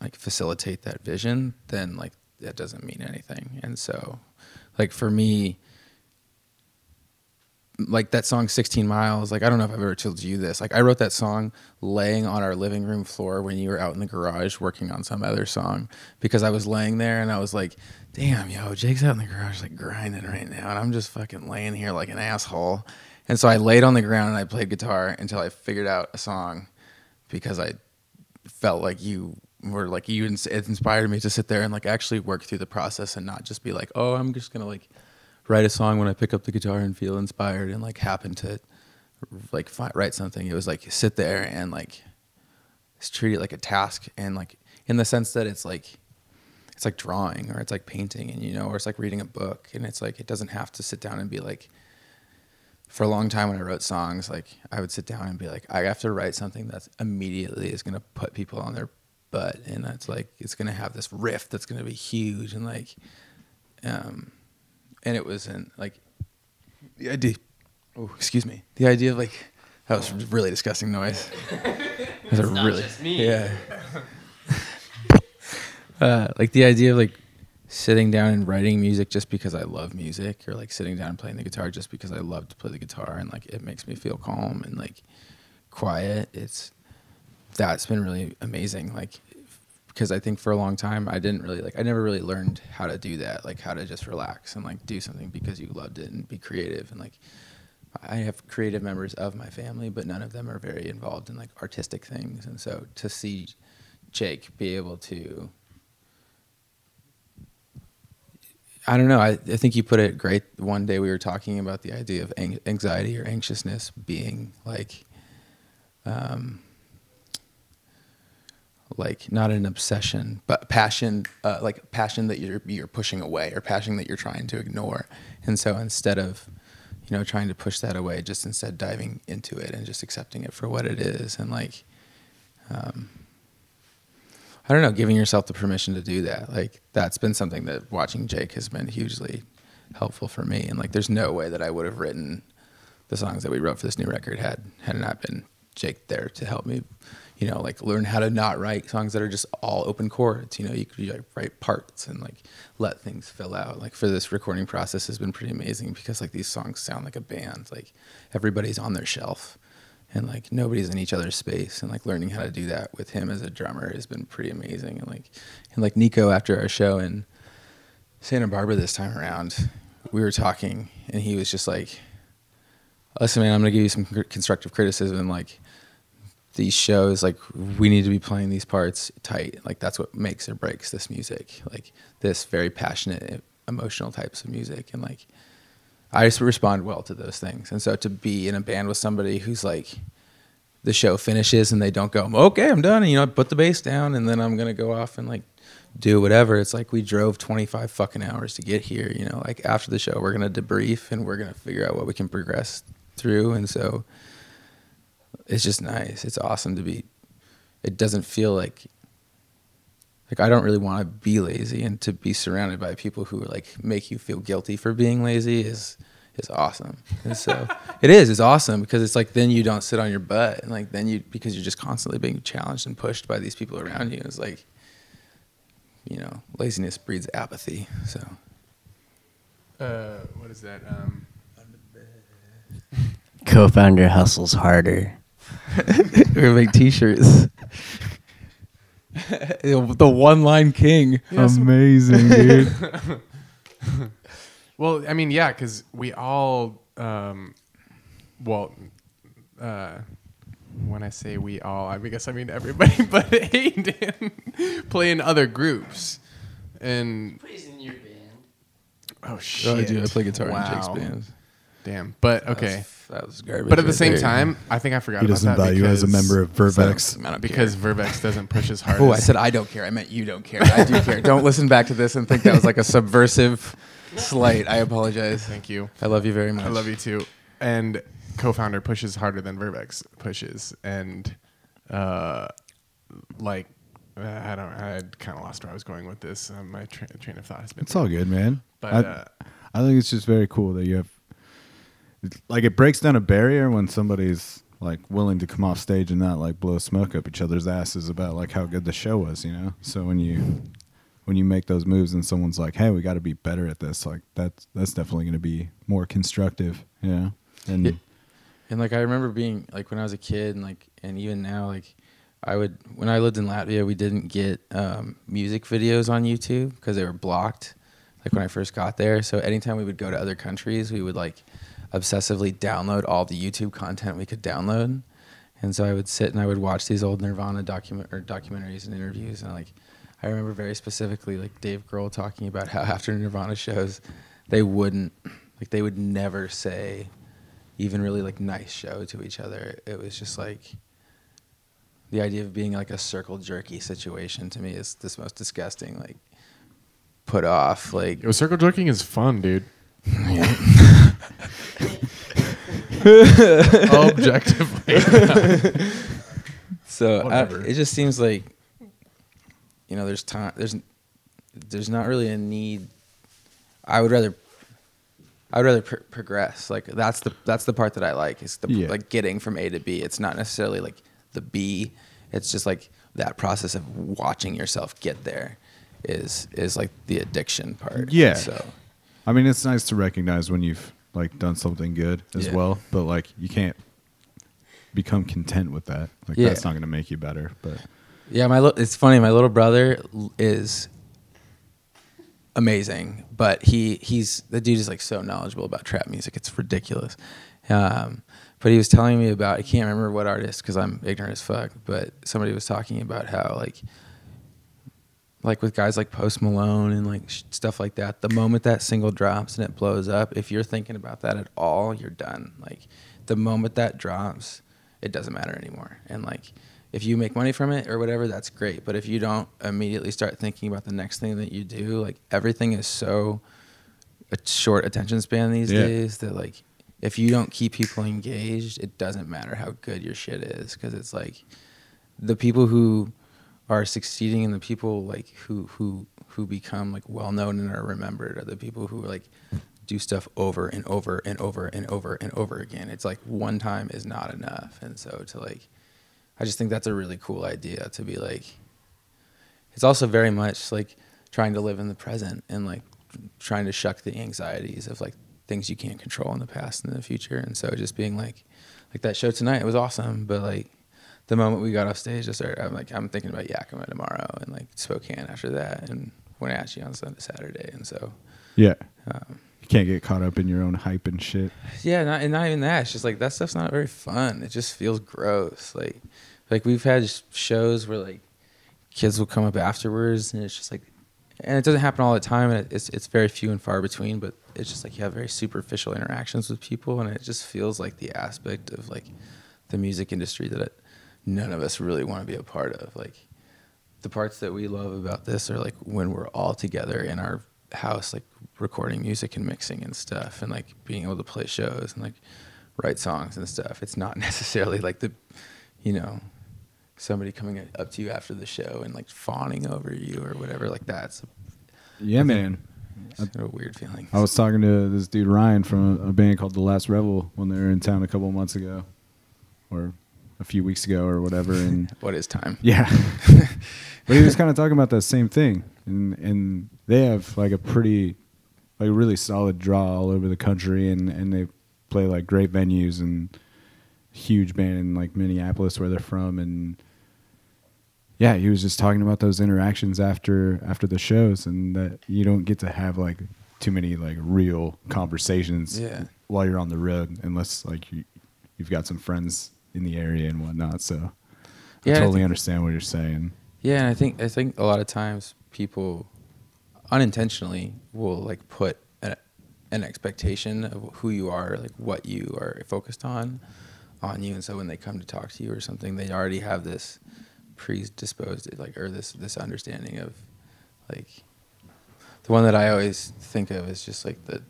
like facilitate that vision then like that doesn't mean anything. And so like for me like that song 16 miles like i don't know if i've ever told you this. Like i wrote that song laying on our living room floor when you were out in the garage working on some other song because i was laying there and i was like damn yo jake's out in the garage like grinding right now and i'm just fucking laying here like an asshole. And so i laid on the ground and i played guitar until i figured out a song because i felt like you were like you ins- it inspired me to sit there and like actually work through the process and not just be like oh i'm just gonna like write a song when I pick up the guitar and feel inspired and like happen to like write something. It was like sit there and like treat it like a task and like in the sense that it's like it's like drawing or it's like painting and you know or it's like reading a book and it's like it doesn't have to sit down and be like for a long time when I wrote songs like I would sit down and be like I have to write something that immediately is going to put people on their butt and that's like it's going to have this riff that's going to be huge and like um and it was in like the idea. Oh, excuse me. The idea of like that was really disgusting noise. Was a not really just me. yeah. uh, like the idea of like sitting down and writing music just because I love music, or like sitting down and playing the guitar just because I love to play the guitar, and like it makes me feel calm and like quiet. It's that's been really amazing. Like because I think for a long time I didn't really like I never really learned how to do that, like how to just relax and like do something because you loved it and be creative and like I have creative members of my family, but none of them are very involved in like artistic things. And so to see Jake be able to I don't know. I, I think you put it great. One day we were talking about the idea of anxiety or anxiousness being like, um, like not an obsession, but passion, uh, like passion that you're you're pushing away or passion that you're trying to ignore. And so instead of, you know, trying to push that away, just instead diving into it and just accepting it for what it is, and like, um, I don't know, giving yourself the permission to do that. Like that's been something that watching Jake has been hugely helpful for me. And like, there's no way that I would have written the songs that we wrote for this new record had had not been Jake there to help me, you know, like learn how to not write songs that are just all open chords. You know, you could like write parts and like let things fill out. Like for this recording process has been pretty amazing because like these songs sound like a band. Like everybody's on their shelf and like nobody's in each other's space and like learning how to do that with him as a drummer has been pretty amazing and like and like Nico after our show in Santa Barbara this time around we were talking and he was just like listen man I'm gonna give you some constructive criticism like these shows like we need to be playing these parts tight like that's what makes or breaks this music like this very passionate emotional types of music and like I just respond well to those things. And so to be in a band with somebody who's like, the show finishes and they don't go, okay, I'm done. And, you know, put the bass down and then I'm to go off and like do whatever. It's like we drove 25 fucking hours to get here. You know, like after the show, we're gonna debrief and we're gonna figure out what we can progress through. And so it's just nice. It's awesome to be. It doesn't feel like like I don't really want to be lazy, and to be surrounded by people who like make you feel guilty for being lazy is is awesome. And so it is. It's awesome because it's like then you don't sit on your butt, and like then you because you're just constantly being challenged and pushed by these people around you. It's like you know laziness breeds apathy. So Uh, what is that? Um, Co-founder hustles harder. we're gonna make T-shirts. the one line king. Amazing, dude. well, I mean, yeah, because we all, um, well, uh, when I say we all, I guess I mean everybody but Hayden play in other groups. And Plays in your band. oh shit, Oh, I do. I play guitar in Jake's Wow. Band. Damn, but That was- okay. that was garbage. But at the right same there. time, I think I forgot He about doesn't that value as a because- member of Vervex. I don't because care. Vervex doesn't push as hard. Oh, I as- said I don't care. I meant you don't care. I do care. Don't listen back to this and think that was like a subversive slight. I apologize. Thank you. I love you very much. I love you too. And co-founder pushes harder than Vervex pushes, and uh, like uh, I don't, I kind of lost where I was going with this. Um, my tra- train of thought has been. It's all good, man. But I, uh, I think it's just very cool that you have, like, it breaks down a barrier when somebody's like willing to come off stage and not like blow smoke up each other's asses about like how good the show was, you know. So when you when you make those moves and someone's like, "Hey, we got to be better at this," like that's that's definitely going to be more constructive, you know. And Yeah. And like I remember being like when I was a kid and like and even now like I would when I lived in Latvia we didn't get um, music videos on YouTube because they were blocked like when I first got there so anytime we would go to other countries we would like obsessively download all the YouTube content we could download and so I would sit and I would watch these old Nirvana document or documentaries and interviews and like I remember very specifically like Dave Grohl talking about how after Nirvana shows they wouldn't like they would never say even really like nice show to each other. It was just like the idea of being like a circle jerky situation to me is this most disgusting. Like put off. Like Yo, circle jerking is fun, dude. Objectively. so I, it just seems like you know there's time there's there's not really a need. I would rather. I would rather pr- progress. Like that's the that's the part that I like. Is the Yeah. like getting from A to B. It's not necessarily like the B. It's just like that process of watching yourself get there is is like the addiction part. Yeah. So I mean, it's nice to recognize when you've like done something good as Yeah. well, but like you can't become content with that. Like Yeah. that's not going to make you better. But yeah, my li- it's funny. My little brother is amazing, but he he's the dude is like so knowledgeable about trap music. It's ridiculous. Um, but he was telling me about I can't remember what artist because I'm ignorant as fuck. But somebody was talking about how like like with guys like Post Malone and like sh- stuff like that. The moment that single drops and it blows up, if you're thinking about that at all, you're done. Like the moment that drops, it doesn't matter anymore. And like if you make money from it or whatever, that's great. But if you don't immediately start thinking about the next thing that you do, like everything is so a short attention span these Yeah. days that like if you don't keep people engaged, it doesn't matter how good your shit is because it's like the people who are succeeding and the people like who who who become like well known and are remembered are the people who like do stuff over and over and over and over and over again. It's like one time is not enough, and so to like, I just think that's a really cool idea to be like. It's also very much like trying to live in the present and like trying to shuck the anxieties of like things you can't control in the past and the future, and so just being like, like that show tonight, it was awesome, but like the moment we got off stage, I started, I'm like, I'm thinking about Yakima tomorrow and like Spokane after that and when I Wenatchee on Sunday, Saturday. And so, yeah, um, you can't get caught up in your own hype and shit. yeah, not, and not even that. It's just like that stuff's not very fun. It just feels gross. Like, like we've had shows where like kids will come up afterwards and it's just like, and it doesn't happen all the time. And it's, it's very few and far between, but it's just like you have very superficial interactions with people. And it just feels like the aspect of like the music industry that it, none of us really want to be a part of. Like, the parts that we love about this are like when we're all together in our house, like recording music and mixing and stuff, and like being able to play shows and like write songs and stuff. It's not necessarily like the, you know, somebody coming up to you after the show and like fawning over you or whatever like that. It's Yeah, man. It's a weird feeling. I was talking to this dude Ryan from a, a band called The Last Rebel when they were in town a couple of months ago, or a few weeks ago, or whatever. And what is time? yeah, but he was kind of talking about that same thing, and and they have like a pretty, like really solid draw all over the country, and and they play like great venues and huge band in like Minneapolis where they're from, and yeah, he was just talking about those interactions after after the shows, and that you don't get to have like too many like real conversations Yeah. while you're on the road, unless like you you've got some friends in the area and whatnot. So Yeah, I I totally think- understand what you're saying. Yeah, and I think I think a lot of times people unintentionally will like put a, an expectation of who you are, like what you are focused on, on you, and so when they come to talk to you or something, they already have this predisposed like or this this understanding of like the one that I always think of is just like the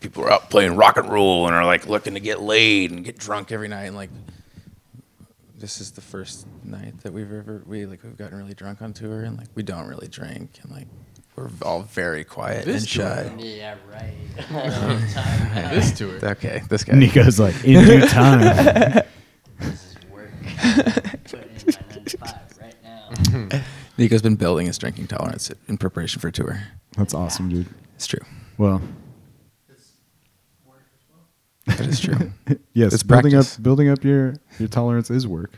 people are out playing rock and roll and are like looking to get laid and get drunk every night and like this is the first night that we've ever we like we've gotten really drunk on tour and like we don't really drink and like we're all very quiet This and shy. Yeah, right. This tour. Okay, this guy. Nico's like in due time. this is work. Putting in my nine to five right now. Nico's been building his drinking tolerance in preparation for tour. That's awesome, dude. It's true. Well, That is true. yes, It's building practice. up building up your your tolerance is work.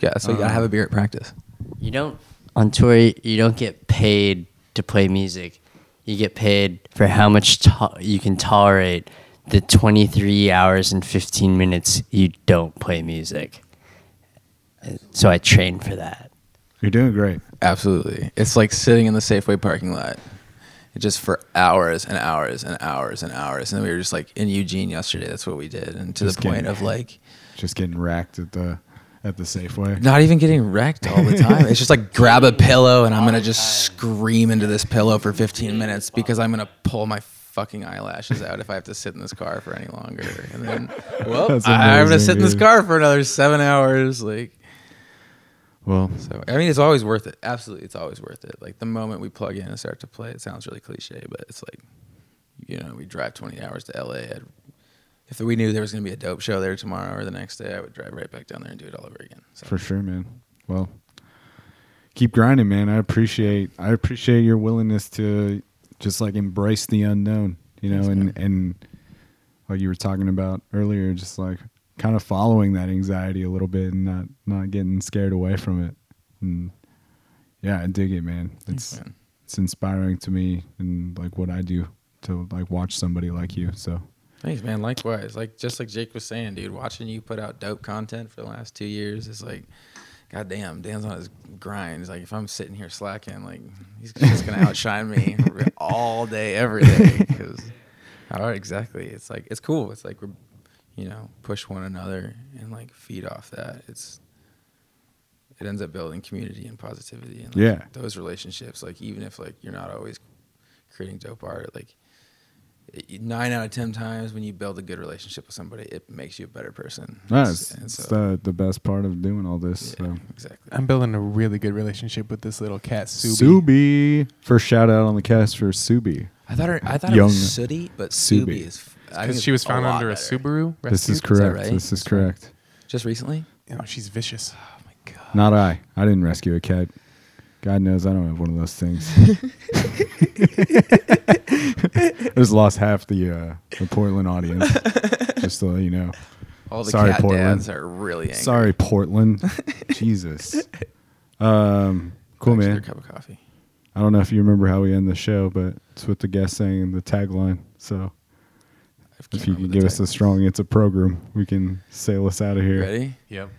yeah, so you gotta have a beer at practice. You don't on tour. You don't get paid to play music. You get paid for how much to- you can tolerate the 23 hours and 15 minutes you don't play music. So I train for that. You're doing great. Absolutely. It's like sitting in the Safeway parking lot. Just for hours and hours and hours and hours. And we were just like in Eugene yesterday, that's what we did. And to Just the point getting- of like Just getting racked at the at the Safeway. not even getting wrecked all the time. it's just like grab a pillow and I'm gonna just scream into this pillow for 15 minutes because I'm gonna pull my fucking eyelashes out if I have to sit in this car for any longer. And then, well, That's I'm gonna sit in this car for another seven hours. Like, Well, so I mean, it's always worth it. Absolutely, it's always worth it. Like the moment we plug in and start to play, it sounds really cliche, but it's like, you know, we drive 20 hours to LA. I'd, if we knew there was gonna be a dope show there tomorrow or the next day, I would drive right back down there and do it all over again. So. for sure, man. Well, keep grinding, man. I appreciate I appreciate your willingness to just like embrace the unknown, you know, Thanks, and man. and like you were talking about earlier, just like kind of following that anxiety a little bit and not not getting scared away from it. And yeah, I dig it, man. Thanks, It's man. it's inspiring to me and like what I do to like watch somebody like you. So Thanks, man. Likewise. Like just like Jake was saying, dude, watching you put out dope content for the last two years is like, goddamn, Dan's on his grind. He's like, if I'm sitting here slacking, like he's just gonna outshine me all day, every day. Because, all right, exactly. It's like it's cool. It's like we're, you know, push one another and like feed off that. It's it ends up building community and positivity and like, Yeah. those relationships. Like even if like you're not always creating dope art, like nine out of ten times when you build a good relationship with somebody, it makes you a better person. that's And it's so- the the best part of doing all this. yeah, So. exactly. I'm building a really good relationship with this little cat, Subi. Subi. First shout out on the cast for Subi. I thought her, I thought Young it was sooty, but Subi. Subi is. F- I think Because she was found lot under a better. Subaru. This is rescued. correct. right? This is correct. Just recently. You know, she's vicious. Oh my god. Not I. I didn't rescue a cat. God knows I don't have one of those things. I just lost half the uh, the Portland audience. Just to let you know. All the Sorry, cat Portland. dads are really angry. Sorry, Portland. Jesus. Um, cool, Back to their man. Cup of coffee. I don't know if you remember how we end the show, but it's with the guest saying the tagline. So I if you remember can give us a strong "It's a program," we can sail us out of here. Ready? Yep.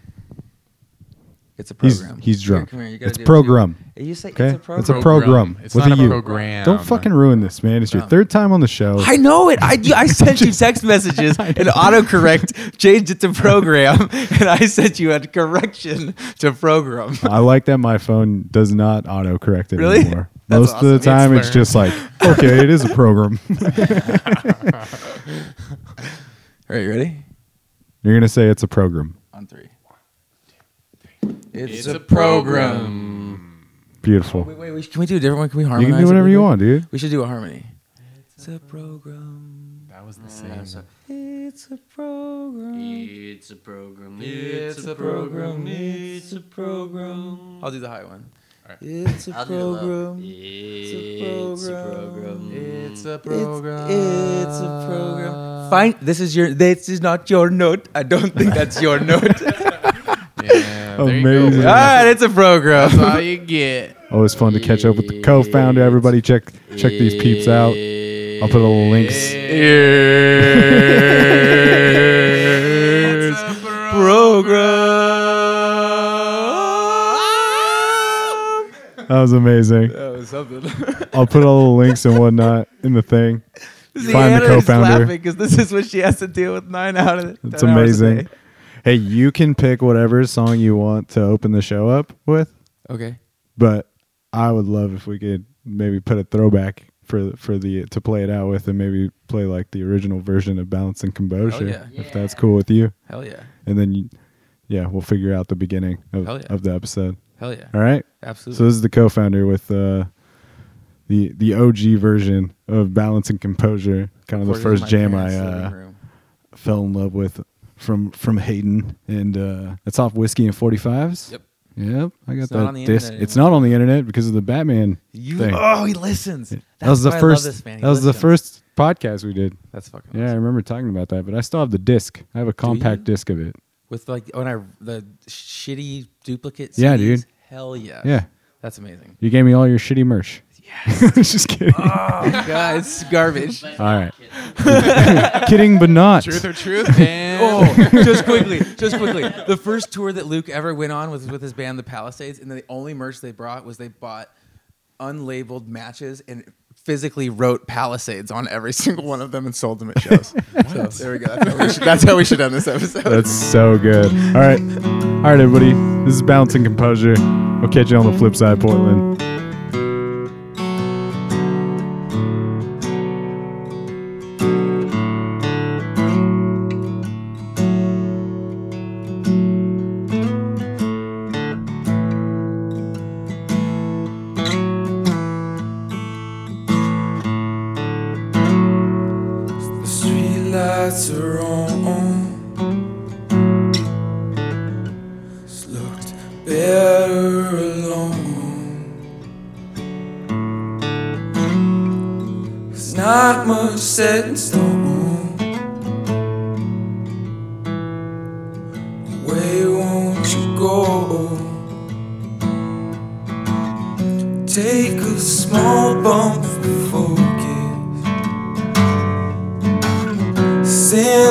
It's a program. he's Here, drunk. come here, you it's do program. You say Okay, it's a program. it's a program. It's with not a a U. program. Don't fucking ruin this, man. It's your No. third time on the show. I know it. I, I sent you text messages and autocorrect changed it to program, and I sent you a correction to program. I like that my phone does not autocorrect it Really? anymore. That's Most of the time, It's it's, just like, okay, it is a program. All right, you ready? You're gonna say it's a program. On three. It's, It's a program. Beautiful. Wait, wait, wait. Can we do a different one? Can we harmonize? You can do whatever you want, dude. We should do a harmony. It's a program. That was the same. It's a program. It's a program. It's a program. It's a program. I'll do the high one. Alright. It's a I'll do program. It's a program. It's a program. it's a program. Fine. This is your. This is not your note. I don't think that's your note. Yeah, there you Amazing. All right, ah, it's a program. That's all you get. Oh, Always fun to catch up with the co-founder. Everybody, check check these peeps out. I'll put all the links. It's program. That was amazing. That was something. I'll put all the links and whatnot in the thing. Find the co-founder. because this is what she has to deal with nine out of It's 10 hours a amazing. day. Hey, you can pick whatever song you want to open the show up with, Okay. but I would love if we could maybe put a throwback for for the to play it out with, and maybe play like the original version of Balance and Composure, yeah. if that's cool with you. Hell yeah. And then, you, yeah, we'll figure out the beginning of, yeah. of the episode. Hell yeah. All right. Absolutely. So this is the co-founder with uh, the the OG version of Balance and Composure, kind of the first jam I uh, fell in love with from from Hayden, and uh, it's off whiskey and forty fives. Yep. Yep, I got It's not that on the disc. internet It's not on the internet because of the Batman You, thing. oh, he listens. that was the That's why I love first. this man. He That was the first podcast we did. That's fucking Yeah, I remember talking about that, but I still have the disc. I have a compact disc of it. With like when I the shitty duplicate. Yeah, dude. Hell yeah. Yeah, That's amazing. you gave me all your shitty merch. Yes. Just kidding. Oh god, it's garbage. all right. kidding, but not. Truth or truth, and Oh, just quickly, just quickly. The first tour that Luke ever went on was with his band, The Palisades, and the only merch they brought was they bought unlabeled matches and physically wrote Palisades on every single one of them and sold them at shows. so there we go. That's how we, should, that's how we should end this episode. That's so good. All right. All right, everybody. This is Balance and Composure. We'll catch you on the flip side, Portland. Lights are on. It's looked better alone. There's not much set in stone. Where won't you go? Take a small bump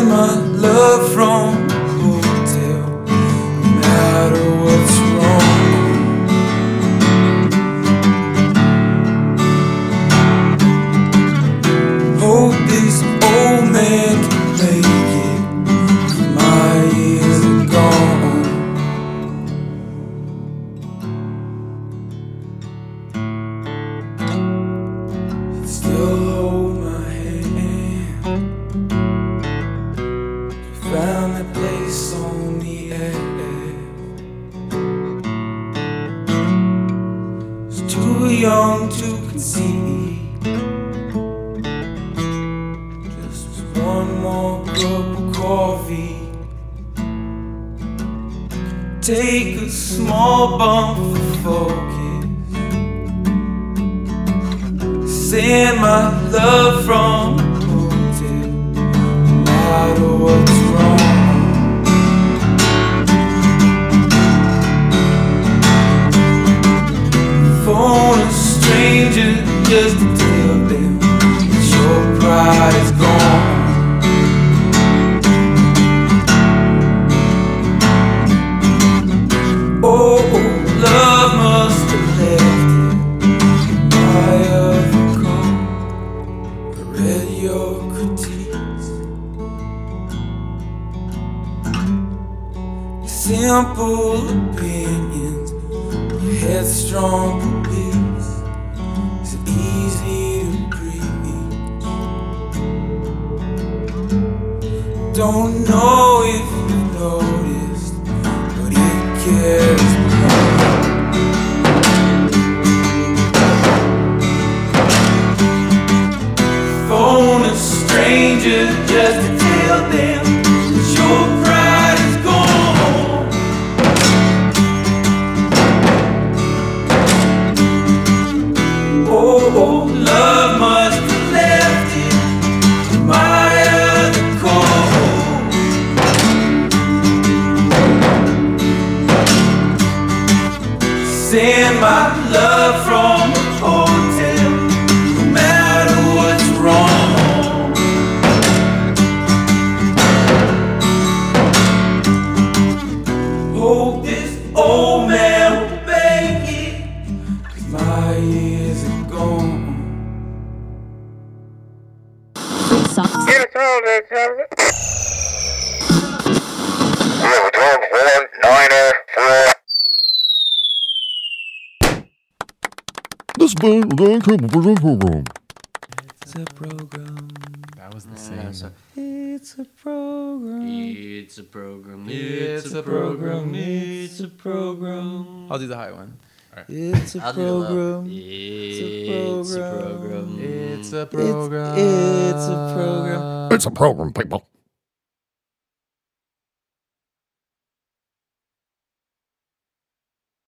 my love from simple opinions, headstrong beliefs. It's easy to preach. Don't know if you've noticed, but it carries phone a stranger just It's a program. That was the same. so- It's a program. It's a program. It's a program. It's a program. I'll do the high one. It's a I'll do the low. program. It's a program. It's a It's, it's a program. It's a program, people.